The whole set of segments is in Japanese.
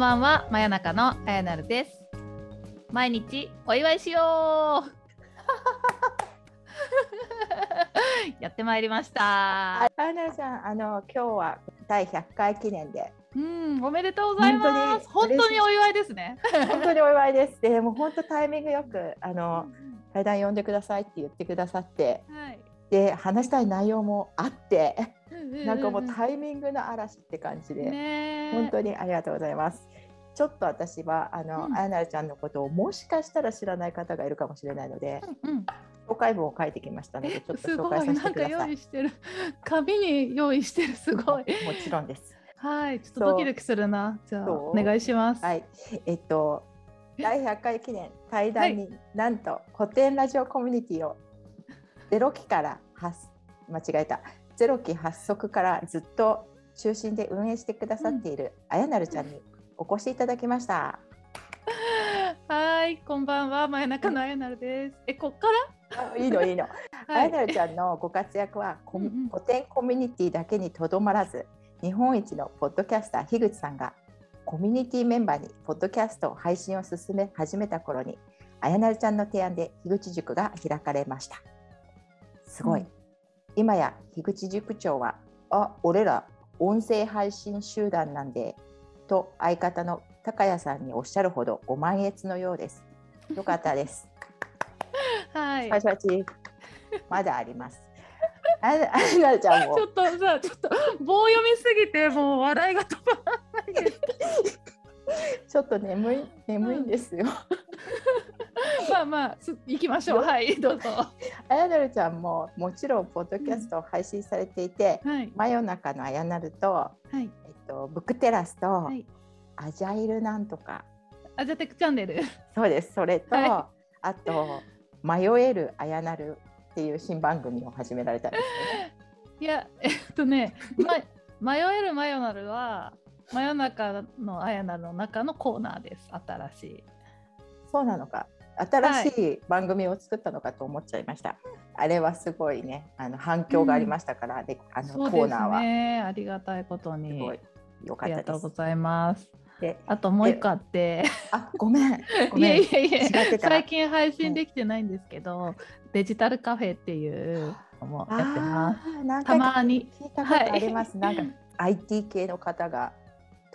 んばんは、真夜中のあやなるです。毎日お祝いしよう。やってまいりました。あやなるさん、あの今日は第100回記念でうん、おめでとうございます。本本当に当にお祝いですね。本当にお祝いです。でもう本当タイミングよくあの対談呼んでくださいって言ってくださって、はい。で話したい内容もあって、ななんかもうタイミングの嵐って感じで、ねえ。本当にありがとうございます。ちょっと私はあの、うん。あやなるちゃんのことをもしかしたら知らない方がいるかもしれないので、うん紹介文を書いてきましたので、ちょっと紹介させなんかてください。用意してる。紙に用意してる。すごい。もちろんです。はい。ちょっとドキドキするな。じゃあお願いします。はい、えっと第100回記念対談に、なんと古典ラジオコミュニティをゼロ期から発間違えたゼロ期発足からずっと中心で運営してくださっている、あやなるちゃんにお越しいただきました。はいこんばんは。真夜中のあやなるですえこっから？あいいのいいの。あはい。やなるちゃんのご活躍は、コミうんうん。古典コミュニティだけにとどまらず日本一のポッドキャスター樋口さんがコミュニティメンバーにポッドキャスト配信を進め始めた頃にあやなるちゃんの提案で樋口塾が開かれました。すごい、うん今や樋口塾長はあ俺ら音声配信集団なんでと相方の高谷さんにおっしゃるほどご満悦のようですよかったです はいパチパチ。まだあります。ああやなるちゃんもちょっとさ、ちょっと棒読みすぎて、もう笑いが止まらない。ちょっと眠い眠いんですよ。まあまあ、す行きましょう。はい、どうぞ。あやなるちゃんももちろんポッドキャストを配信されていて、はい、真夜中のあやなると、はい、えっとブックテラスと、はい。アジャイルなんとか、アジャテクチャンネル。そうです。それと、はあと迷えるあやなるっていう新番組を始められたんですよね。いや、えっとね、ま、迷えるマヨナルは。真夜中のあやなるの中のコーナーです。新しい。そうなのか。新しい番組を作ったのかと思っちゃいました。あれはすごいね、あの反響がありましたから、であのコーナーはね。ありがたいことすに。ごい良かありったです。がとうございます。で、あともう一個あって。あ、ごめん、ごめん。いやいや違ってた最近配信できてないんですけど、デジタルカフェっていうのもやってます。たかまに聞いたことあります。なんか IT 系の方が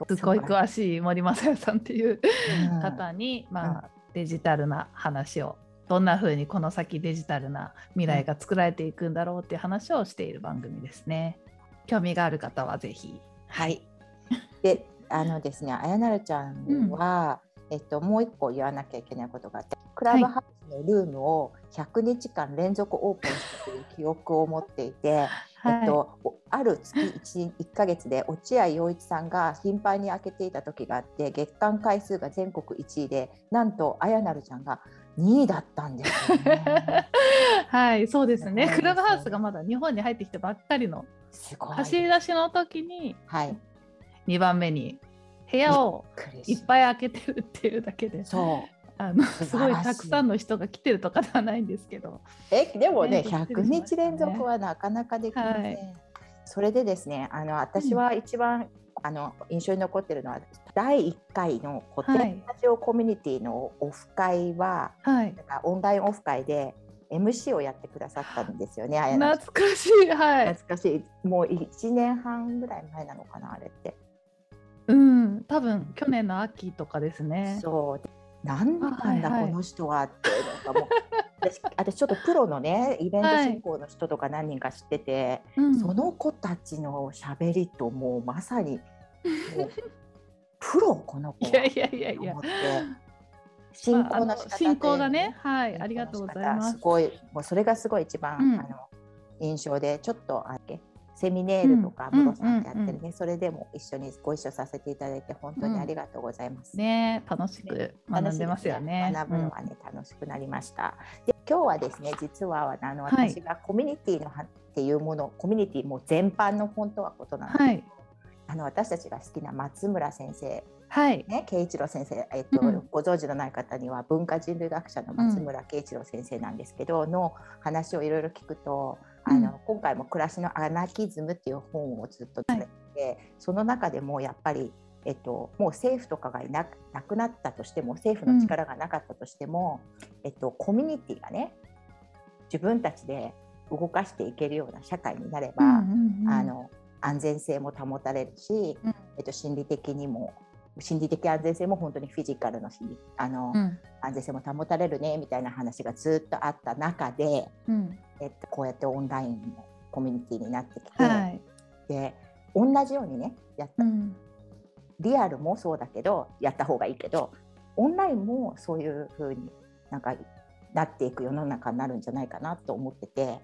すごいし詳しい森正也さんっていうい方に、まあ、デジタルな話をどんな風にこの先デジタルな未来が作られていくんだろうっていう話をしている番組ですね。興味がある方はぜひ。はい。で、あのですね、あやなるちゃんは、えっともう一個言わなきゃいけないことがあって、クラブハウスのルームを100日間連続オープンしたという記憶を持っていて、えっと、おある月 1, 1ヶ月で落合陽一さんが頻繁に開けていた時があって月間回数が全国1位でなんとあやなるちゃんが2位だったんですよね。はい、そうですね。クラブハウスがまだ日本に入ってきたばっかりのすごい。走り出しの時にはい。2番目に部屋をいっぱい開けてるっていうだけでそう。あのすごいたくさんの人が来てるとかではないんですけど。えでもねねびっく100りしましたね日連続はなかなかできません。はいそれでですねあの私は一番、あの印象に残ってるのは第1回の古典ラジオコミュニティのオフ会は、はい。オンラインオフ会で MC をやってくださったんですよね。懐かしい。はい。懐かしいもう1年半ぐらい前なのかなあれって。うん、多分去年の秋とかですね。そうなんなんだ、はいはい。この人はってなんかもう 私私ちょっとプロのねイベント進行の人とか何人か知ってて、うん。その子たちの喋りともうまさにプロこの子いやいやいやいや。と思って。進行の仕方進行がね、はい、ありがとうございます。す。ごいもうそれがすごい一番、うん。あの印象でちょっとあっけセミネールとかうん。ムロさんってやってるね、うんうんそれでも一緒にご一緒させていただいて本当にありがとうございます。ね、楽しく学んでますよね。学ぶのはね、楽しくなりました。で今日はですね実はあのはい。私がコミュニティのはっていうものコミュニティも全般の本当はことなんですけど、はい、あの私たちが好きな松村先生はい、ね、慶一郎先生、えっとうん。ご存知のない方には文化人類学者の松村慶一郎先生なんですけど、の話をいろいろ聞くとあの、うん。今回も「暮らしのアナキズム」っていう本をずっと読んでて、その中でもやっぱりえっと、もう政府とかがいななくなったとしても政府の力がなかったとしても、えっと、コミュニティがね自分たちで動かしていけるような社会になれば、あの安全性も保たれるし、うん、えっと、心理的にも心理的安全性も本当にフィジカルのあの、うん、安全性も保たれるねみたいな話がずっとあった中で、うん、えっと、こうやってオンラインのコミュニティになってきて、はい、で同じようにねやった、うん、リアルもそうだけどやった方がいいけどオンラインもそういう風になんかなっていく世の中になるんじゃないかなと思ってて、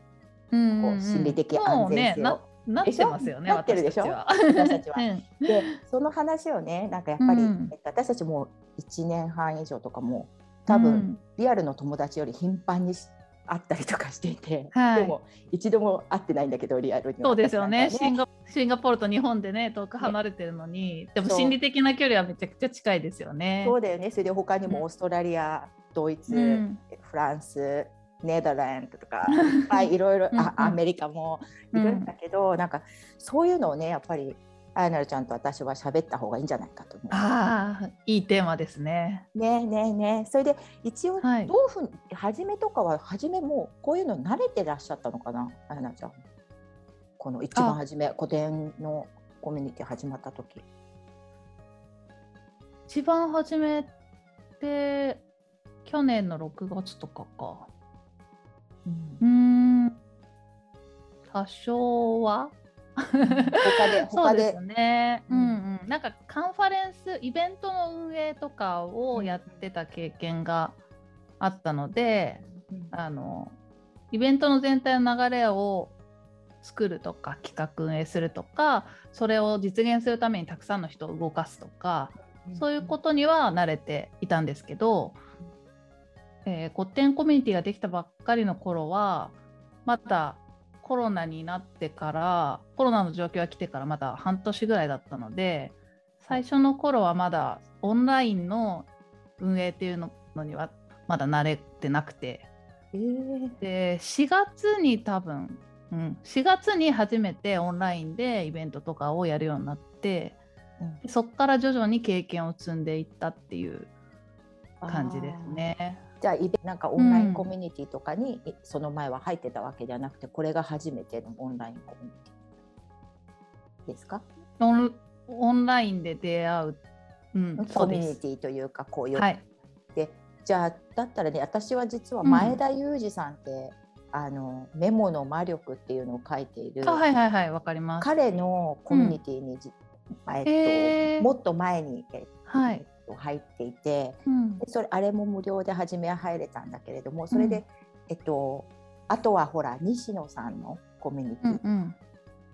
うんうん、こう心理的安全性を。なってますよね。なってるでしょ？私たちは。で、その話をね、なんかやっぱり、うん、私たちも1年半以上とかも多分、うん、リアルの友達より頻繁に会ったりとかしていて、はい、でも一度も会ってないんだけどリアルに、ね、そうですよね。シンガシンガポールと日本でね遠く離れてるのに、ね、でも心理的な距離はめちゃくちゃ近いですよね。そうだよね。それで他にもオーストラリア、ドイツ、フランスネダーランドとか、は い、いろいろあアメリカもいるんだけど、うん、なんかそういうのをねやっぱりあやなるちゃんと私は喋った方がいいんじゃないかと思う。ああ、いいテーマですね。ねねねそれで一応、はい、どうふう初めとかは初めもうこういうの慣れてらっしゃったのかなあやなちゃん。この一番初め古典のコミュニティ始まった時。一番初めて去年の6月とかか。うん、ん。多少は？他で 他で。そうですね、うん、うん、なんかカンファレンスイベントの運営とかをやってた経験があったので、うん、あのイベントの全体の流れを作るとか企画運営するとかそれを実現するためにたくさんの人を動かすとか、うん、そういうことには慣れていたんですけど、えー、古典コミュニティができたばっかりの頃はまだコロナになってからコロナの状況が来てからまだ半年ぐらいだったので最初の頃はまだオンラインの運営っていうのにはまだ慣れてなくて、えー、で4月に多分、うん、4月に初めてオンラインでイベントとかをやるようになって、うん、そこから徐々に経験を積んでいったっていう感じですね。じゃあなんかオンラインコミュニティとかに、その前は入ってたわけじゃなくてこれが初めてのオンラインコミュニティですか？オンオンラインで出会う、うん、コミュニティというかこういう、はい、でじゃあだったらね私は実は前田裕二さんって、うん、あのメモの魔力っていうのを書いているはいはいはいわかります。彼のコミュニティに、うん、えっと、もっと前に、えはい入っていて、うん、でそれあれも無料で初めは入れたんだけれどもそれで、うん、えっとあとはほら西野さんのコミュニティ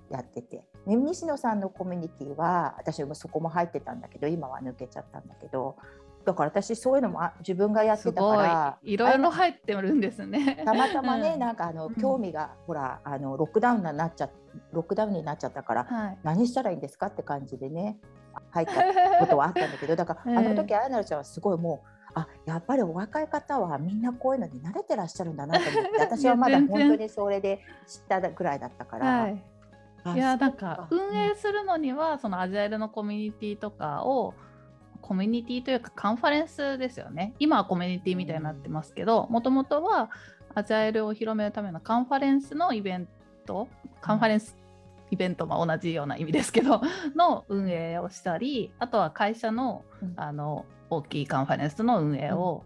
やってて、うんうん、西野さんのコミュニティは私もそこも入ってたんだけど今は抜けちゃったんだけどだから私そういうのも自分がやってたからい。ろいろ入ってるんですね。たまたまね、うん、なんかあの興味が、ほらあのロックダウンになっちゃロックダウンになっちゃったから、はい、何したらいいんですかって感じでね入ったことはあったんだけどだから あの時あやなるちゃんはすごいもう。あやっぱりお若い方はみんなこういうのに慣れてらっしゃるんだなと思って 私はまだ本当にそれで知ったぐらいだったから。はい。いやなんか運営するのにはそのアジャイルのコミュニティとかをコミュニティというかカンファレンスですよね。今はコミュニティみたいになってますけどもともとはアジャイルを広めるためのカンファレンスのイベントカンファレンスイベントも同じような意味ですけど の運営をしたりあとは会社の,、あの大きいカンファレンスの運営を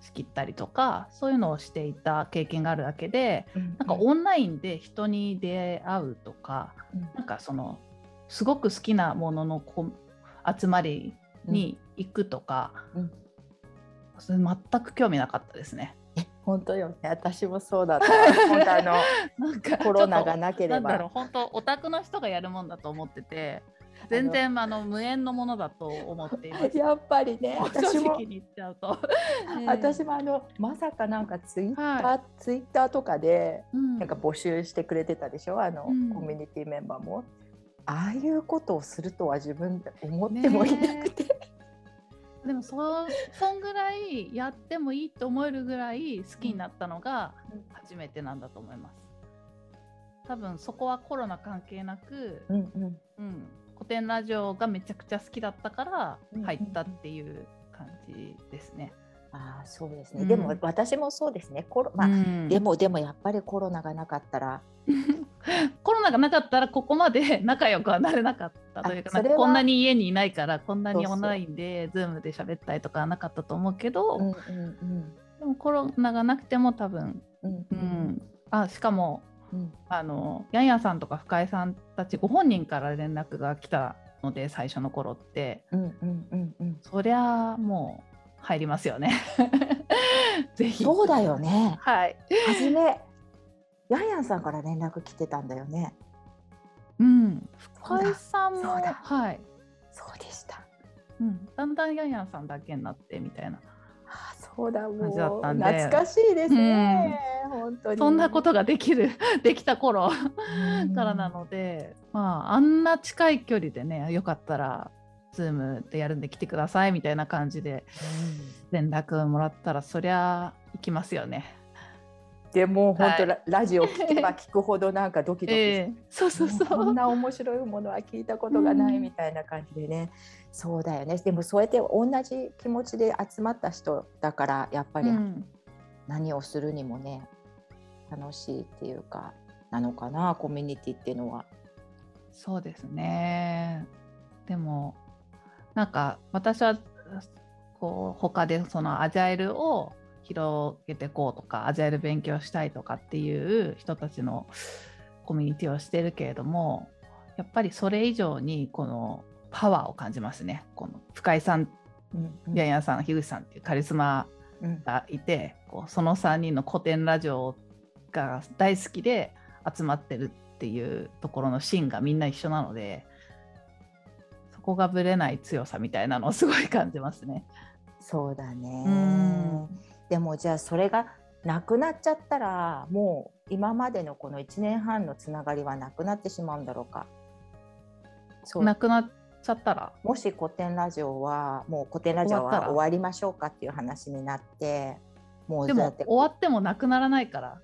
仕切ったりとか、そういうのをしていた経験があるだけで、なんかオンラインで人に出会うとか、なんかそのすごく好きなものの集まりに行くとか、それ全く興味なかったですね。本当よね。私もそうだった。本当あの なんかコロナがなければ。本当オタクの人がやるもんだと思ってて全然あの無縁のものだと思っています。やっぱりね、私もに言っちゃうと、私もあのまさかなんかツイッター、はい、ツイッターとかで、なんか募集してくれてたでしょ、あの、うん、コミュニティメンバーも。ああいうことをするとは自分で思ってもいなくて、ね。でもそそんぐらいやってもいいと思えるぐらい好きになったのが初めてなんだと思います。多分そこはコロナ関係なく、うんうんうん、古典ラジオがめちゃくちゃ好きだったから入ったっていう感じですね。あそうですね、うん、でも私もそうですね。コロ、まあ、うん、でもでもやっぱりコロナがなかったら。コロナがなかったらここまで 仲良くはなれなかったというかこんなに家にいないからこんなにオンラインで Zoom で喋ったりとかはなかったと思うけど、うんうんうん、でもコロナがなくても多分、うん、うん、あしかも、うん、あのヤンヤさんとか深井さんたちご本人から連絡が来たので最初の頃って、うんうんうんうん、そりゃもう入りますよね。ぜひ。そうだよね。はい。初めヤンヤンさんから連絡来てたんだよね。うん。深井さんもはい。そうでした。うん。だんだんヤンヤンさんだけになってみたいな。あそうだもう懐かしいですね、うん、本当にそんなことができる できた頃からなので、まああんな近い距離でねよかったら Zoom でやるんで来てくださいみたいな感じで連絡もらったら、そりゃ行きますよね。でも本当、はい、ラジオ聞けば聞くほどなんかドキドキ、えー、そうそうそう。こんな面白いものは聞いたことがないみたいな感じでね、うん、そうだよね。でもそうやって同じ気持ちで集まった人だからやっぱり何をするにもね楽しいっていうかなのかなコミュニティっていうのは。そうですね。でもなんか私はこう他でそのアジャイルを広げていこうとかアジャイル勉強したいとかっていう人たちのコミュニティをしてるけれどもやっぱりそれ以上にこのパワーを感じますね。この深井さん、うんうん、ヤンヤさん樋口さんっていうカリスマがいて、うん、こうその3人の古典ラジオが大好きで集まってるっていうところのシーンがみんな一緒なのでこがぶれない強さみたいなのをすごい感じますね。そうだねでもじゃあそれがなくなっちゃったらもう今までのこの1年半のつながりはなくなってしまうんだろうか。そうなくなっちゃったらもし古典ラジオはもう古典ラジオは終わりましょうかっていう話になってもうでも終わってもなくならないから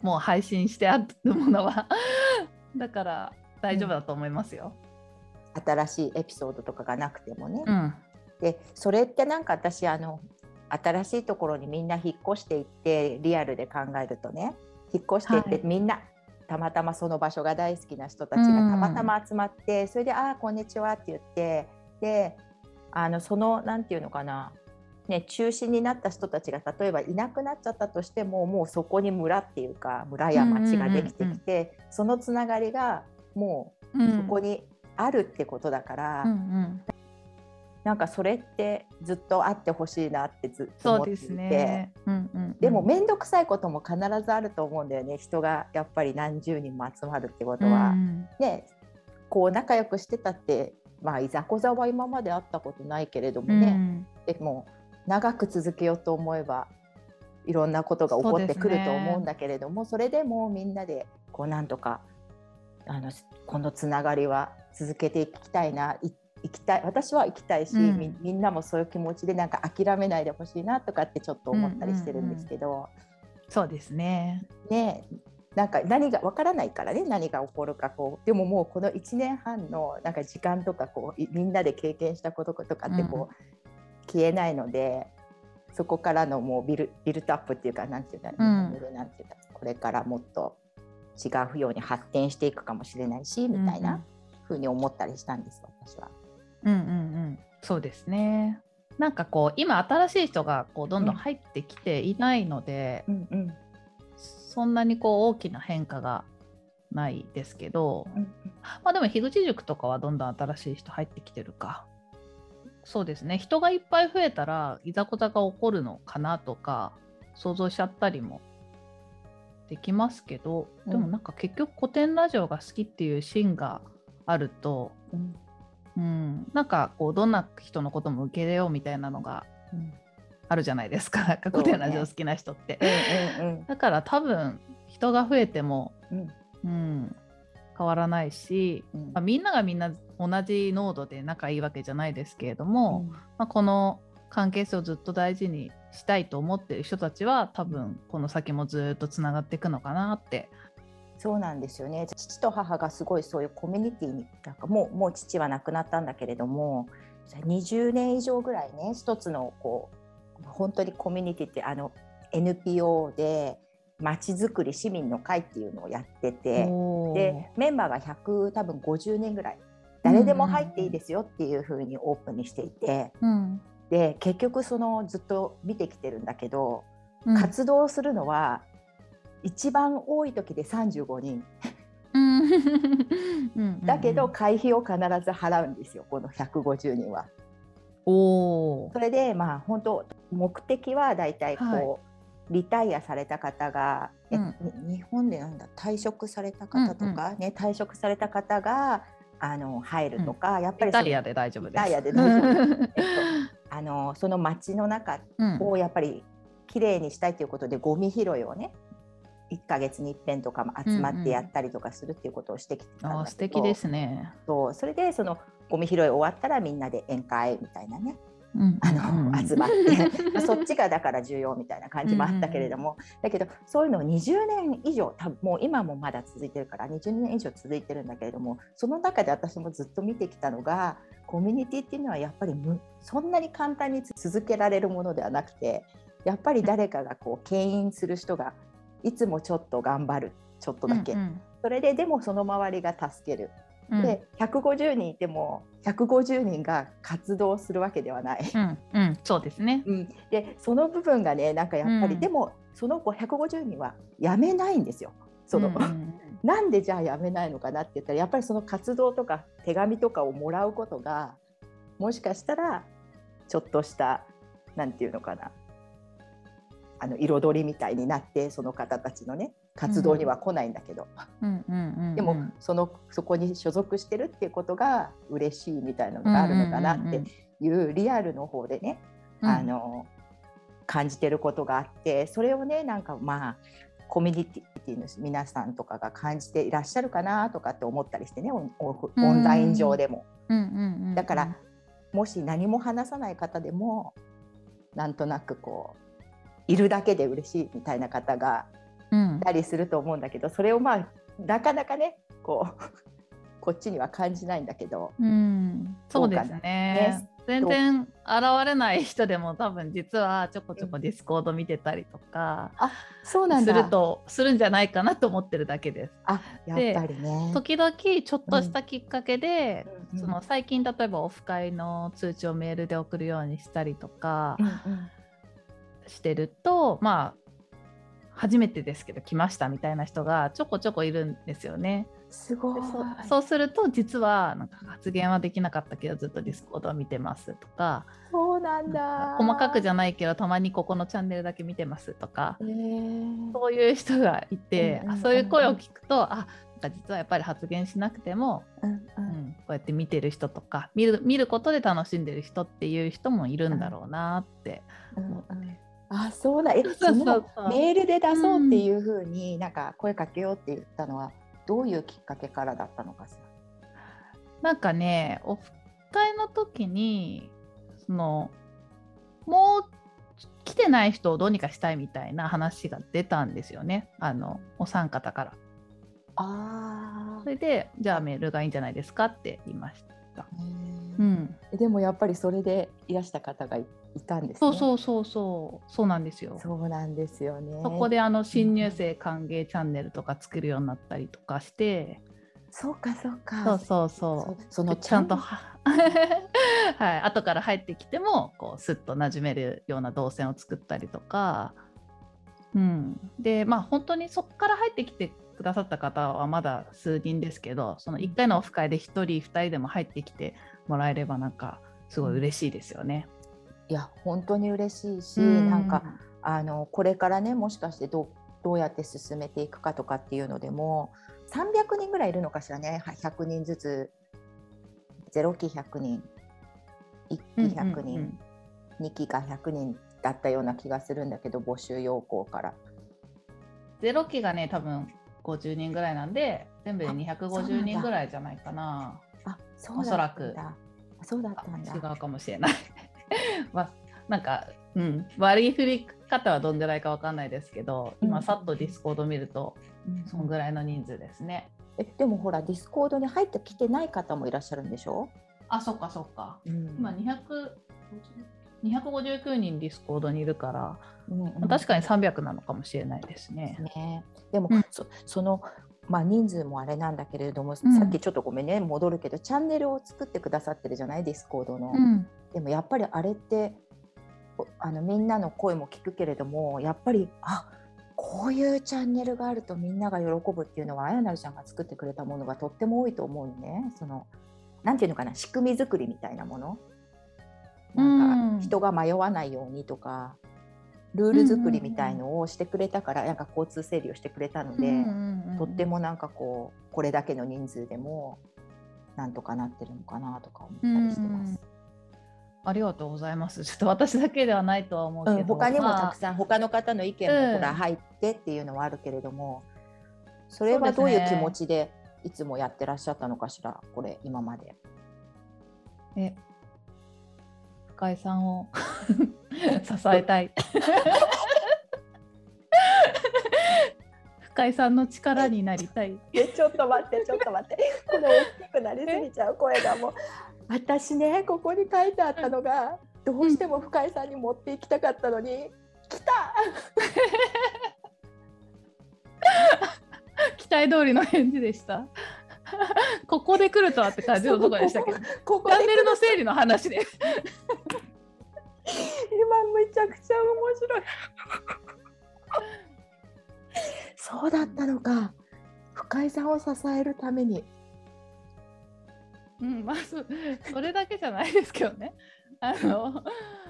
もう配信してあるものは だから大丈夫だと思いますよ。うん新しいエピソードとかがなくてもね。うん、でそれってなんか私あの新しいところにみんな引っ越していってリアルで考えるとね引っ越していって、はい、みんなたまたまその場所が大好きな人たちがたまたま集まって、うん、それで「ああこんにちは」って言ってであのその何て言うのかなね、中心になった人たちが例えばいなくなっちゃったとしてももうそこに村っていうか村や町ができてきて、そのつながりがもうそこにあるってことだから、うんうん、なんかそれってずっとあってほしいなってずっと思っていて、ねうんうんうん、でも面倒くさいことも必ずあると思うんだよね。人がやっぱり何十人も集まるってことは。うん、ねこう仲良くしてたってまあいざこざは今まで会ったことないけれどもね、うん、でも長く続けようと思えばいろんなことが起こってくると思うんだけれどもそ,、れでもみんなでこうなんとかあのこのつながりは続けていきたいな行きたい私は行きたいし、うん、みんなもそういう気持ちでなんか諦めないでほしいなとかってちょっと思ったりしてるんですけど、うんうんうん、そうですね。ねなんか何がわからないからね何が起こるかこう。でももうこの1年半のなんか時間とかこうみんなで経験したこととかってこう、うん、消えないのでそこからのもうビルビルトアップっていうかなんていうんだろう、うん、なんていうかこれからもっと違うように発展していくかもしれないしみたいな。ふうに思ったりしたんです私は。うんうんうん、そうですね。なんかこう今新しい人がこうどんどん入ってきていないので、うんうん、そんなにこう大きな変化がないですけど、うんうん、まあでも樋口塾とかはどんどん新しい人入ってきてるか。そうですね人がいっぱい増えたらいざこざが起こるのかなとか想像しちゃったりもできますけど、でもなんか結局古典ラジオが好きっていうシーンがあると、うん、うん、なんかこうどんな人のことも受け入れようみたいなのがあるじゃないですか。古典ラジオ好きな人って、ねうんうんうん、だから多分人が増えても、うん、うん、変わらないし、うん、まあ、みんながみんな同じ濃度で仲いいわけじゃないですけれども、まあ、この関係性をずっと大事にしたいと思ってる人たちは多分この先もずっとつながっていくのかなってそうなんですよね。父と母がすごいそういうコミュニティになんかもうもう父は亡くなったんだけれども20年以上ぐらいね一つのこう本当にコミュニティってあの NPO でまちづくり市民の会っていうのをやっててでメンバーが100多分50人ぐらい誰でも入っていいですよっていうふうにオープンにしていて、うん、で結局そのずっと見てきてるんだけど、うん、活動するのは一番多い時で35人。だけど会費を必ず払うんですよこの150人は。おそれでまあ本当目的はだいたいこう、はい、リタイアされた方が、うん、日本でなんだ退職された方とか、うんうん、ね退職された方があの入るとか、うん、やっぱりイタリアで大丈夫です。イタリアで大丈夫。えっと、あのその街の中をやっぱり綺麗にしたいということで、ゴミ拾いをね1か月に一遍とかも集まってやったりとかするっていうことをしてきてたんだけど、うん。うん、素敵ですね。そうそれでそのゴミ拾い終わったらみんなで宴会みたいなね、うん、あの、集まって。そっちがだから重要みたいな感じもあったけれども、だけどそういうのを20年以上多分もう今もまだ続いてるから20年以上続いてるんだけれどもその中で私もずっと見てきたのがコミュニティっていうのはやっぱりそんなに簡単に続けられるものではなくてやっぱり誰かがこう牽引する人がいつもちょっと頑張るちょっとだけ、うんうん、それででもその周りが助ける。で150人いても150人が活動するわけではない。うんうん、そうですね、うん、でその部分がねなんかやっぱり、うん、でもその子150人はやめないんですよ。その、うんうん、なんでじゃあやめないのかなって言ったらやっぱりその活動とか手紙とかをもらうことがもしかしたらちょっとしたなんていうのかなあの彩りみたいになってその方たちのね活動には来ないんだけど、でもそのそこに所属してるっていうことが嬉しいみたいなのがあるのかなっていうリアルの方でね、あの感じてることがあってそれをねなんかまあコミュニティの皆さんとかが感じていらっしゃるかなとかって思ったりしてねオンライン上でも。だからもし何も話さない方でもなんとなくこういるだけで嬉しいみたいな方がいたりすると思うんだけど、うん、それをまあなかなかねこう こっちには感じないんだけど、うん、そうですね、ね、全然現れない人でも多分実はちょこちょこ Discord 見てたりとか、あそうなんするとするんじゃないかなと思ってるだけです。あやっぱりね。時々ちょっとしたきっかけで、うん、その最近例えばオフ会の通知をメールで送るようにしたりとか。うんうんしてるとまあ初めてですけど来ましたみたいな人がちょこちょこいるんですよね。すごい。そうすると実はなんか発言はできなかったけどずっと Discord を見てますとかそうなんだ。細かくじゃないけどたまにここのチャンネルだけ見てますとか、えー、そういう人がいて、うんうん、そういう声を聞くとあ実はやっぱり発言しなくても、うんうん、こうやって見てる人とか見る見ることで楽しんでる人っていう人もいるんだろうなって思って。うんうんあそうだ。えそのメールで出そうっていうふうになんか声かけようって言ったのはどういうきっかけからだったのかしら？なんかねオフ会の時にそのもう来てない人をどうにかしたいみたいな話が出たんですよね。あのお三方から。あそれでじゃあメールがいいんじゃないですかって言いました。うん、でもやっぱりそれでいらした方がいいたんです、ね、そうそうそうそうそうなんですよ。そうなんですよね。そこであの新入生歓迎チャンネルとか作るようになったりとかして。そうかそうか。そうそうそう。そのちゃんとは い後から入ってきてもこうすっと馴染めるような動線を作ったりとか。うん、でまあ本当にそこから入ってきてくださった方はまだ数人ですけどその1回のオフ会で1人2人でも入ってきてもらえればなんかすごい嬉しいですよね。いや本当に嬉しいし、うん、なんかあのこれからねもしかしてどうどうやって進めていくかとかっていうのでも300人ぐらいいるのかしらね。100人ずつ。0期100人1期100人、うんうんうん、2期が100人だったような気がするんだけど募集要項から。0期がね多分50人ぐらいなんで全部で250人ぐらいじゃないかな。あそうおそらく。そうだったんだ。違うかもしれない。まあ、なんかうん、割り振り方はどんぐらいか分かんないですけど今さっと Discord 見ると、そのぐらいの人数ですね。えでもほら Discord に入ってきてない方もいらっしゃるんでしょ？あそっかそっか。うん、今200 259人 Discord にいるから、うんうん、確かに300なのかもしれないですね。ねでも、うん、そそのまあ、人数もあれなんだけれども、うん、さっきちょっとごめんね戻るけどチャンネルを作ってくださってるじゃない？ Discord の。うん、でもやっぱりあれってあのみんなの声も聞くけれどもやっぱりあこういうチャンネルがあるとみんなが喜ぶっていうのはあやなるちゃんが作ってくれたものがとっても多いと思うのね。そのなんていうのかな仕組み作りみたいなもの。人が迷わないようにとか、ルール作りみたいのをしてくれたから、なんか交通整理をしてくれたので、とってもなんかこうこれだけの人数でもなんとかなってるのかなとか思ったりしてます。ありがとうございます。ちょっと私だけではないとは思うけど、うん、他にもたくさん、他の方の意見もほら入ってっていうのはあるけれども、うん、それはどういう気持ちでいつもやってらっしゃったのかしら、これ今まで。え、深井さんを 支えたい。深井さんの力になりたい。ちょっと待って、ちょっと待って。この大きくなりすぎちゃう声がもう。私ねここに書いてあったのが、どうしても深井さんに持っていきたかったのに来た 期待通りの返事でした。ここで来るとはって感じのところでしたけど、ここチャンネルの整理の話で。今めちゃくちゃ面白い。そうだったのか。深井さんを支えるためにうんまあそそれだけじゃないですけどねあの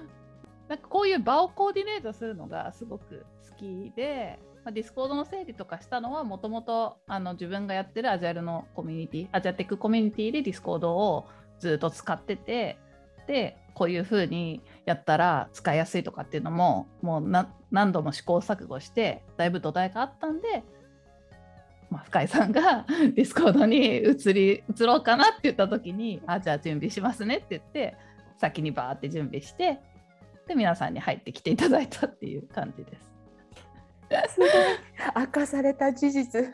なんかこういう場をコーディネートするのがすごく好きで、まあ、 Discord の整理とかしたのはもともと自分がやってるアジャルのコミュニティアジャテックコミュニティで Discord をずっと使っててでこういうふうにやったら使いやすいとかっていうのももう何度も試行錯誤してだいぶ土台があったんでまあ、深井さんが Discord に移り移ろうかなって言った時にあじゃあ準備しますねって言って先にバーって準備してで皆さんに入ってきていただいたっていう感じです。すごい。明かされた事実。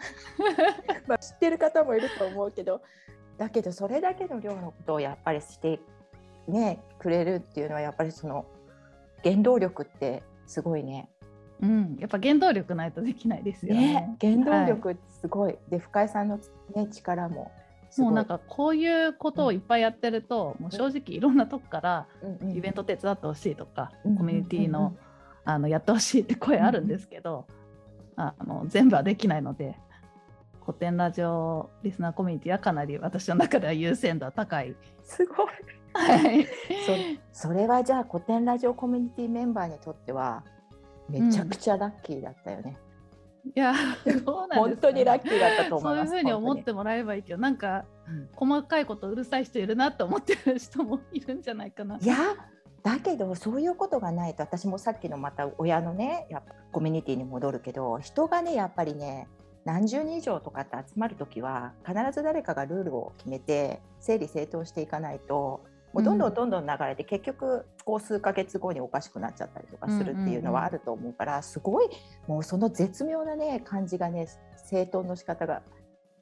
まあ知ってる方もいると思うけどだけどそれだけの量のことをやっぱりしてねくれるっていうのはやっぱりその原動力ってすごいね。うん、やっぱ原動力ないとできないですよね。ね。原動力すごい、はい、で深井さんの、ね、力ももうなんかこういうことをいっぱいやってると、うん、もう正直いろんなとこからイベント手伝ってほしいとか、うん、コミュニティの、あのやってほしいって声あるんですけど、うん、あの全部はできないので古典ラジオリスナーコミュニティはかなり私の中では優先度は高い。すごいはい、そそれはじゃあ古典ラジオコミュニティメンバーにとってはめちゃくちゃラッキーだったよね。うん、いや、本当にラッキーだったと思います。そういうふうに思ってもらえばいいけど、なんか、うん、細かいことうるさい人いるなって思ってる人もいるんじゃないかな。いや、だけどそういうことがないと私もさっきのまた親のねやっぱコミュニティに戻るけど人がねやっぱりね何十人以上とかって集まる時は必ず誰かがルールを決めて整理整頓していかないともうどんどんどんどん流れて、結局こう数ヶ月後におかしくなっちゃったりとかするっていうのはあると思うから、すごいもうその絶妙なね感じがね整頓の仕方が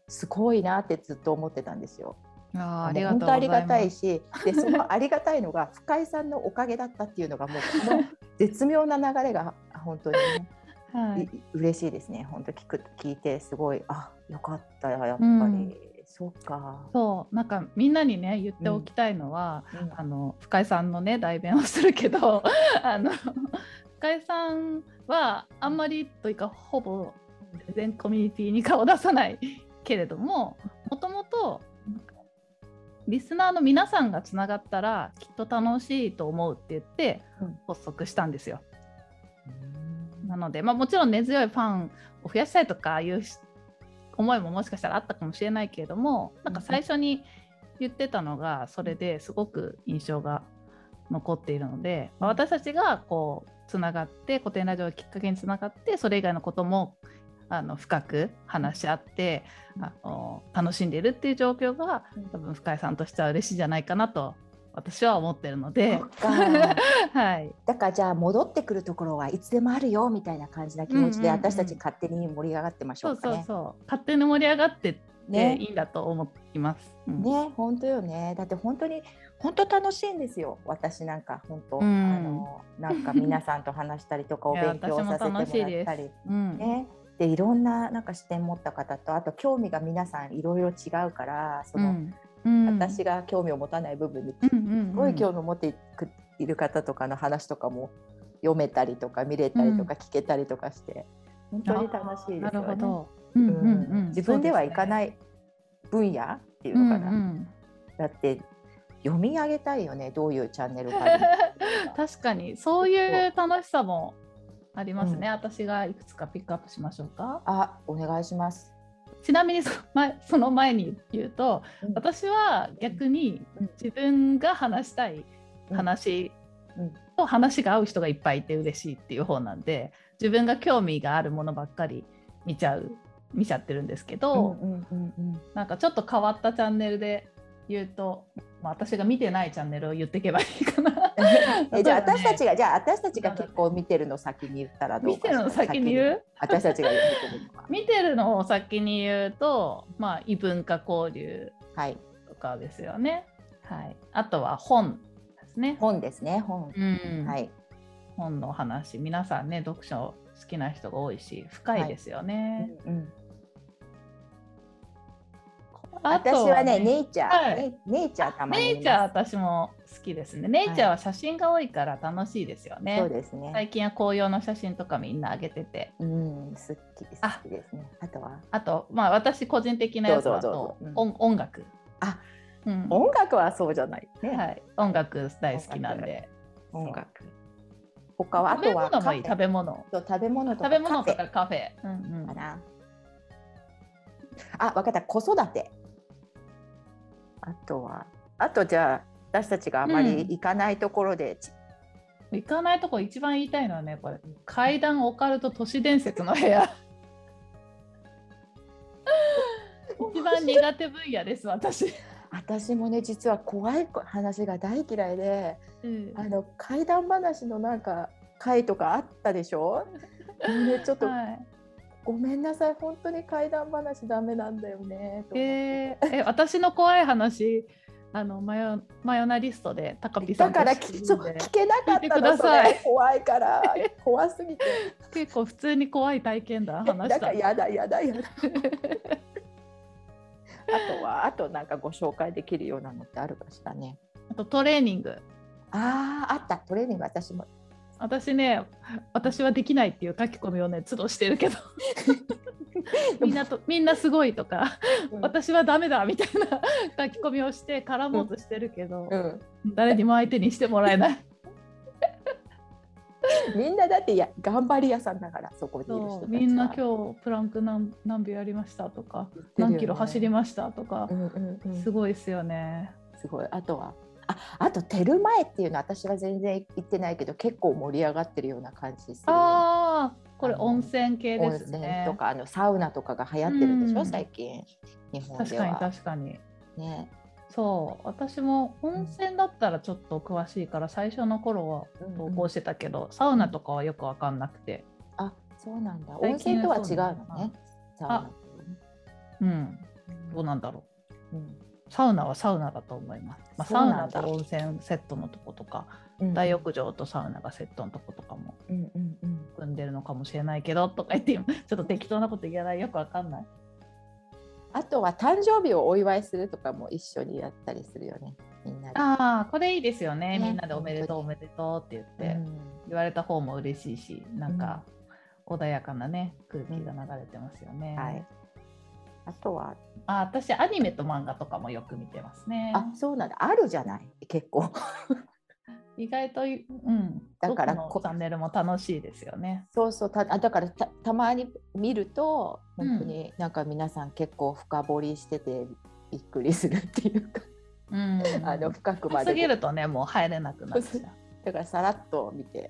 すごいなってずっと思ってたんですよ。ああ本当ありがたいしでそのありがたいのが深井さんのおかげだったっていうのがもう この絶妙な流れが本当にねはい、嬉しいですね。本当聞く聞いてすごいあよかったやっぱり。うん。そうか。そうなんかみんなにね言っておきたいのは、うん、あの深井さんのね代弁をするけど あの深井さんはあんまりというかほぼ全コミュニティに顔を出さないけれどももともとリスナーの皆さんがつながったらきっと楽しいと思うって言って発足したんですよ。うん、なので、まあ、もちろん根強いファンを増やしたいとかいう思いももしかしたらあったかもしれないけれどもなんか最初に言ってたのがそれですごく印象が残っているので、まあ、私たちがこうつながって古典ラジオをきっかけにつながってそれ以外のこともあの深く話し合ってあの楽しんでいるっていう状況が多分深井さんとしては嬉しいんじゃないかなと私は思ってるので、はい、だからじゃあ戻ってくるところはいつでもあるよみたいな感じな気持ちで、私たち勝手に盛り上がってましょうかね。そうそうそう。勝手に盛り上がってね、いいんだと思います。うん、ね本当よね。だって本当に本当楽しいんですよ。私なんか本当、うん、あのなんか皆さんと話したりとか お勉強させてもらったり、うん、ねでいろんななんか視点持った方とあと興味が皆さんいろいろ違うからその、うん、私が興味を持たない部分にすごい興味を持っている方とかの話とかも読めたりとか見れたりとか聞けたりとかして、本当に楽しいですよね。自分ではいかない分野っていうのかな。うんうん、だって読み上げたいよねどういうチャンネルか 確かに。そういう楽しさもありますね、うん、私がいくつかピックアップしましょうか。あお願いします。ちなみにその前その前に言うと、うん、私は逆に自分が話したい話と話が合う人がいっぱいいて嬉しいっていう方なんで自分が興味があるものばっかり見ちゃう見ちゃってるんですけど、なんかちょっと変わったチャンネルで言うと、まあ、私が見てないチャンネルを言っていけばいいかな。えじゃあ私たちがじゃあ私たちが結構見てるの先に言ったらどう見てるの先に言う？私たちが見てるの見てるのを先に言うと、まあ、異文化交流とかですよね。はい、はい、あとは本ですね。本ですね本、うん、はい、本の話皆さんね読書好きな人が多いし深いですよね。はい、うん、うん私はね、ネイチャー、はい、ネイチャーたまにネイチャー私も好きですね。ネイチャーは写真が多いから楽しいですよね。そうですね。最近は紅葉の写真とかみんな上げてて。うん、好き好きですね。あとは？あと、まあ私個人的なやつだと、うん、音楽。あ、うん、音楽はそうじゃない、ね。はい。音楽大好きなんで。音楽。他は？あとは食べ物食べ物食べ物とかカフェ。うんうん。かな。あ、分かった。子育て。あとはあとじゃあ私たちがあまり行かないところで、うん、行かないとこ一番言いたいのはねこれ階段オカルト都市伝説の部屋。一番苦手分野です私。私もね実は怖い話が大嫌いで、うん、あの怪談話のなんか回とかあったでしょ？ね、ちょっと、はい、ごめんなさい。本当に怪談話ダメなんだよね。えー、え私の怖い話あのマヨマヨナリストで高ピさんだから聞聞けなかったのそれ。怖いから 怖すぎて。結構普通に怖い体験談話した。だからやだやだやだ。あとはあとなんかご紹介できるようなのってあるかしらね。あとトレーニング。あああった。トレーニング私も私ね私はできないっていう書き込みをね都度してるけど。みんなとみんなすごいとか、うん、私はダメだみたいな 書き込みをして絡もうとしてるけど、うん、誰にも相手にしてもらえない。みんなだってや頑張り屋さんだからそこにいる人みんな今日プランク何何秒やりましたとか、ね、何キロ走りましたとか、うんうんうん、すごいですよね。すごい。あとはああとテルマエっていうのは私は全然行ってないけど結構盛り上がってるような感じでする、ああこれ温泉系ですね。とかあのサウナとかが流行ってるでしょ、うん、最近日本では。確かに確かに。ね。そう私も温泉だったらちょっと詳しいから最初の頃は投稿してたけど、うんうん、サウナとかはよく分かんなくて。あそうなんだ温泉とは違うのね。サウナうんどうなんだろう。うんサウナはサウナだと思います。まあ、サウナと温泉セットのとことか、うん、大浴場とサウナがセットのとことかも組んでるのかもしれないけどとか言ってちょっと適当なこと言えない。よくわかんない。あとは誕生日をお祝いするとかも一緒にやったりするよね。みんなで。ああこれいいですよね、ね、みんなでおめでとうおめでとうって言って、うん、言われた方も嬉しいしなんか穏やかなね空気が流れてますよね。はいあとは？あ私アニメと漫画とかもよく見てますね。あそうなんだ。あるじゃない？結構。意外と、うん、だからこチャンネルも楽しいですよね。そうそう。ただからたたまに見ると本当になんか皆さん結構深掘りしててびっくりするっていうか、うん、あの深くまで。すぎるとねもう入れなくなっちゃう。だからさらっと見て、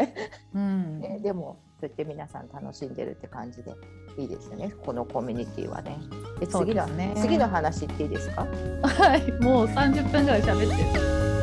うん。ね、でもそうやって皆さん楽しんでるって感じでいいですよねこのコミュニティはね。で次のね次の話っていいですか？はいもう30分ぐらい喋ってる。